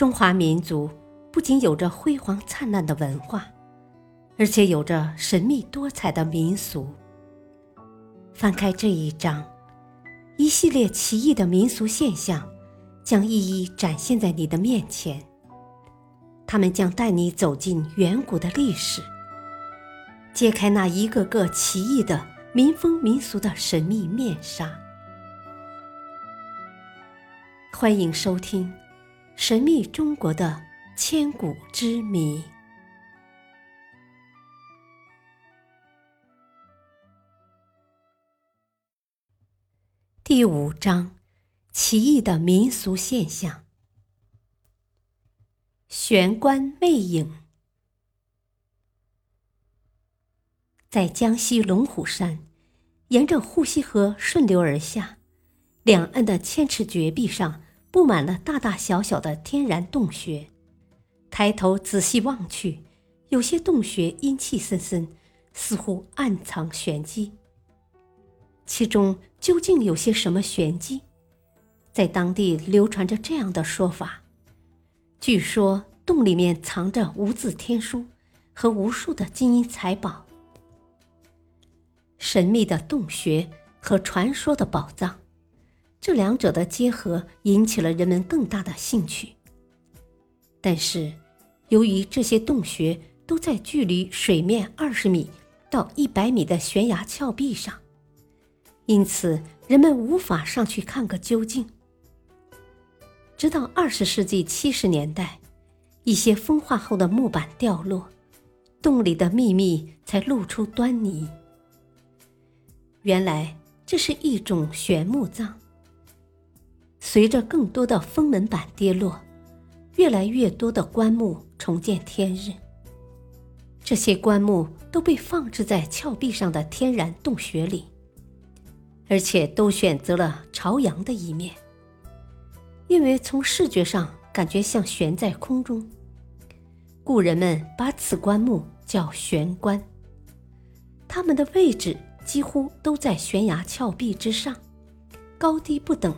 中华民族不仅有着辉煌灿烂的文化，而且有着神秘多彩的民俗。翻开这一章，一系列奇异的民俗现象将一一展现在你的面前。他们将带你走进远古的历史，揭开那一个个奇异的民风民俗的神秘面纱。欢迎收听《神秘中国的千古之谜》第五章：奇异的民俗现象。玄关魅影，在江西龙虎山，沿着呼溪河顺流而下，两岸的千尺绝壁上。布满了大大小小的天然洞穴，抬头仔细望去，有些洞穴阴气森森，似乎暗藏玄机。其中究竟有些什么玄机？在当地流传着这样的说法：据说洞里面藏着无字天书和无数的金银财宝。神秘的洞穴和传说的宝藏。这两者的结合引起了人们更大的兴趣。但是，由于这些洞穴都在距离水面二十米到一百米的悬崖峭壁上，因此人们无法上去看个究竟。直到二十世纪七十年代，一些风化后的木板掉落，洞里的秘密才露出端倪。原来这是一种玄木葬。随着更多的封门板跌落，越来越多的棺木重见天日。这些棺木都被放置在峭壁上的天然洞穴里，而且都选择了朝阳的一面，因为从视觉上感觉像悬在空中，故人们把此棺木叫悬棺。它们的位置几乎都在悬崖峭壁之上，高低不等。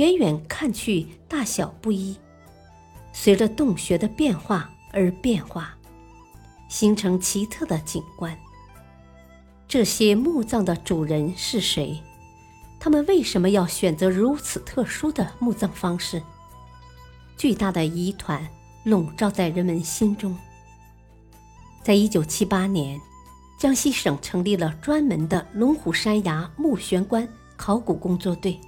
远远看去，大小不一，随着洞穴的变化而变化，形成奇特的景观。这些墓葬的主人是谁？他们为什么要选择如此特殊的墓葬方式？巨大的疑团笼罩在人们心中。在一九七八年，江西省成立了专门的龙虎山崖墓悬棺考古工作队。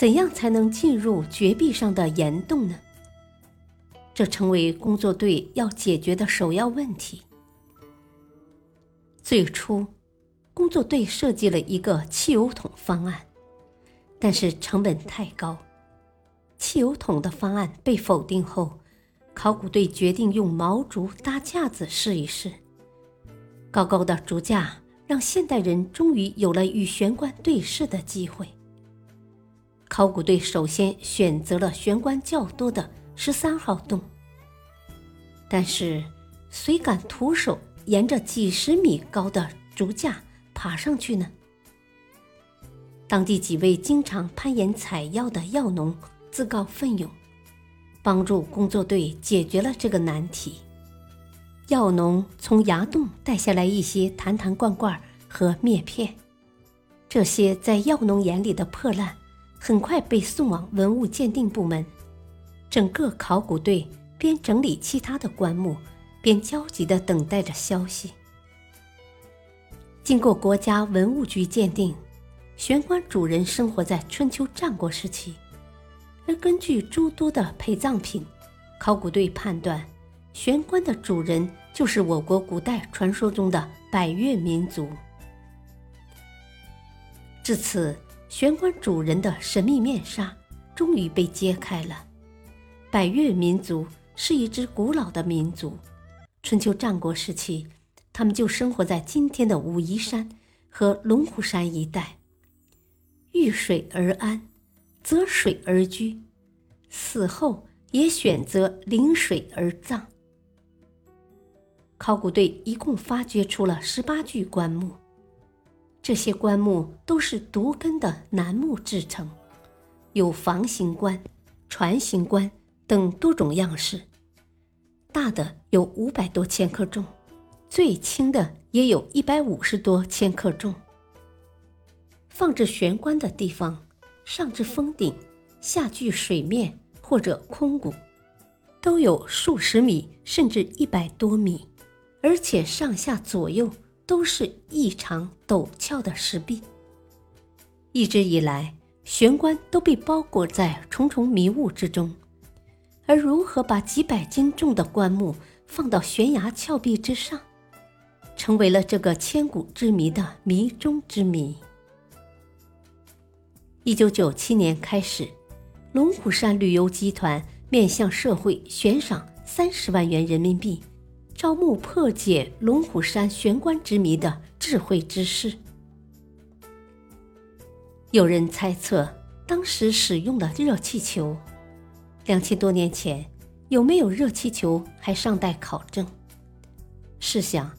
怎样才能进入绝壁上的岩洞呢？这成为工作队要解决的首要问题。最初，工作队设计了一个汽油桶方案，但是成本太高。汽油桶的方案被否定后，考古队决定用毛竹搭架子试一试。高高的竹架让现代人终于有了与玄关对视的机会。考古队首先选择了玄关较多的十三号洞，但是谁敢徒手沿着几十米高的竹架爬上去呢？当地几位经常攀岩采药的药农自告奋勇，帮助工作队解决了这个难题。药农从崖洞带下来一些坛坛罐罐和篾片，这些在药农眼里的破烂。很快被送往文物鉴定部门，整个考古队边整理其他的棺木，边焦急地等待着消息。经过国家文物局鉴定，玄关主人生活在春秋战国时期，而根据诸多的陪葬品，考古队判断，玄关的主人就是我国古代传说中的百越民族。至此。玄关主人的神秘面纱终于被揭开了。百越民族是一支古老的民族，春秋战国时期，他们就生活在今天的武夷山和龙虎山一带。遇水而安，择水而居，死后也选择临水而葬。考古队一共发掘出了十八具棺木。这些棺木都是独根的楠木制成，有房形棺、船形棺、等多种样式，大的有五百多千克重，最轻的也有一百五十多千克重。放置悬棺的地方，上至峰顶，下距水面或者空谷，都有数十米甚至一百多米，而且上下左右都是异常陡峭的石壁。一直以来，悬棺都被包裹在重重迷雾之中，而如何把几百斤重的棺木放到悬崖峭壁之上，成为了这个千古之谜的谜中之谜。一九九七年开始，龙虎山旅游集团面向社会悬赏三十万元人民币，招募破解龙虎山悬棺之谜的智慧之士。有人猜测，当时使用的热气球，两千多年前有没有热气球还尚待考证。试想，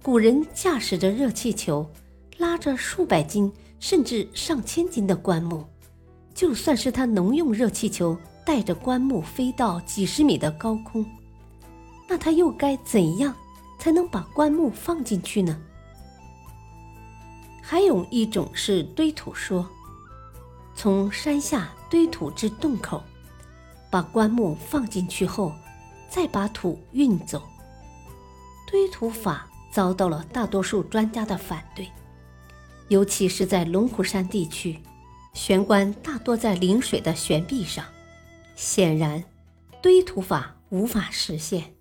古人驾驶着热气球，拉着数百斤。甚至上千斤的棺木，就算是他能用热气球带着棺木飞到几十米的高空，那他又该怎样才能把棺木放进去呢？还有一种是堆土说，从山下堆土至洞口，把棺木放进去后，再把土运走。堆土法遭到了大多数专家的反对。尤其是在龙虎山地区，悬棺大多在临水的悬壁上，显然堆土法无法实现。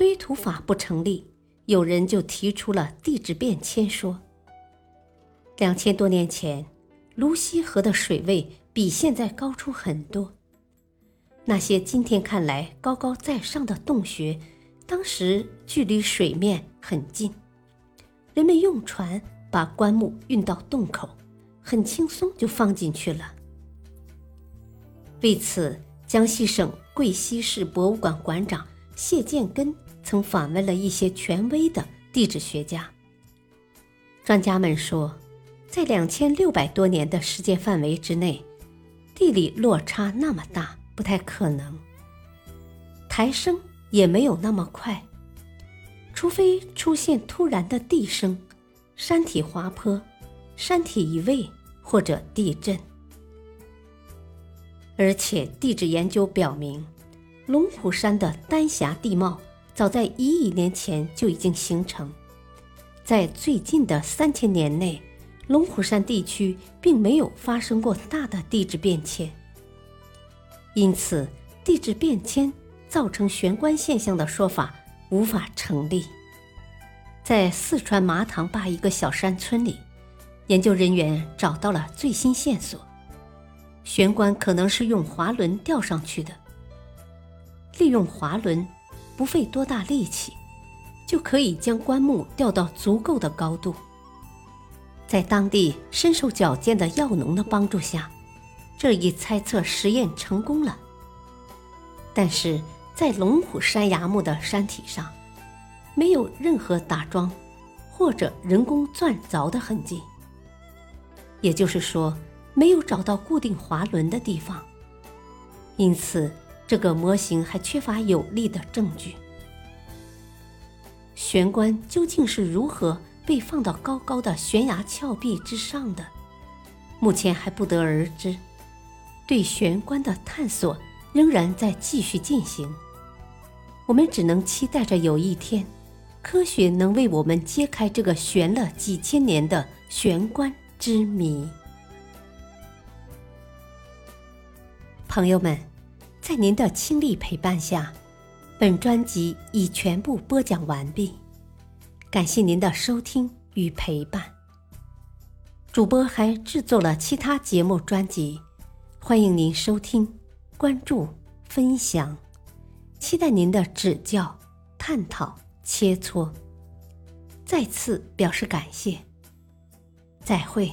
堆土法不成立，有人就提出了地质变迁说。两千多年前，泸溪河的水位比现在高出很多，那些今天看来高高在上的洞穴，当时距离水面很近。人们用船把棺木运到洞口，很轻松就放进去了。为此，江西省贵溪市博物馆馆长谢建根曾访问了一些权威的地质学家。专家们说，在两千六百多年的时间范围之内，地理落差那么大不太可能，抬升也没有那么快。除非出现突然的地升、山体滑坡、山体移位或者地震，而且地质研究表明，龙虎山的丹霞地貌早在一亿年前就已经形成，在最近的三千年内，龙虎山地区并没有发生过大的地质变迁，因此地质变迁造成悬棺现象的说法。无法成立。在四川麻塘坝一个小山村里，研究人员找到了最新线索：悬棺可能是用滑轮吊上去的。利用滑轮，不费多大力气，就可以将棺木吊到足够的高度。在当地身手矫健的药农的帮助下，这一猜测实验成功了。但是。在龙虎山崖墓的山体上，没有任何打桩或者人工钻凿的痕迹，也就是说，没有找到固定滑轮的地方。因此，这个模型还缺乏有力的证据。悬棺究竟是如何被放到高高的悬崖峭壁之上的，目前还不得而知。对悬棺的探索仍然在继续进行。我们只能期待着有一天，科学能为我们揭开这个悬了几千年的悬棺之谜。朋友们，在您的倾力陪伴下，本专辑已全部播讲完毕。感谢您的收听与陪伴。主播还制作了其他节目专辑，欢迎您收听、关注、分享。期待您的指教、探讨、切磋。再次表示感谢。再会。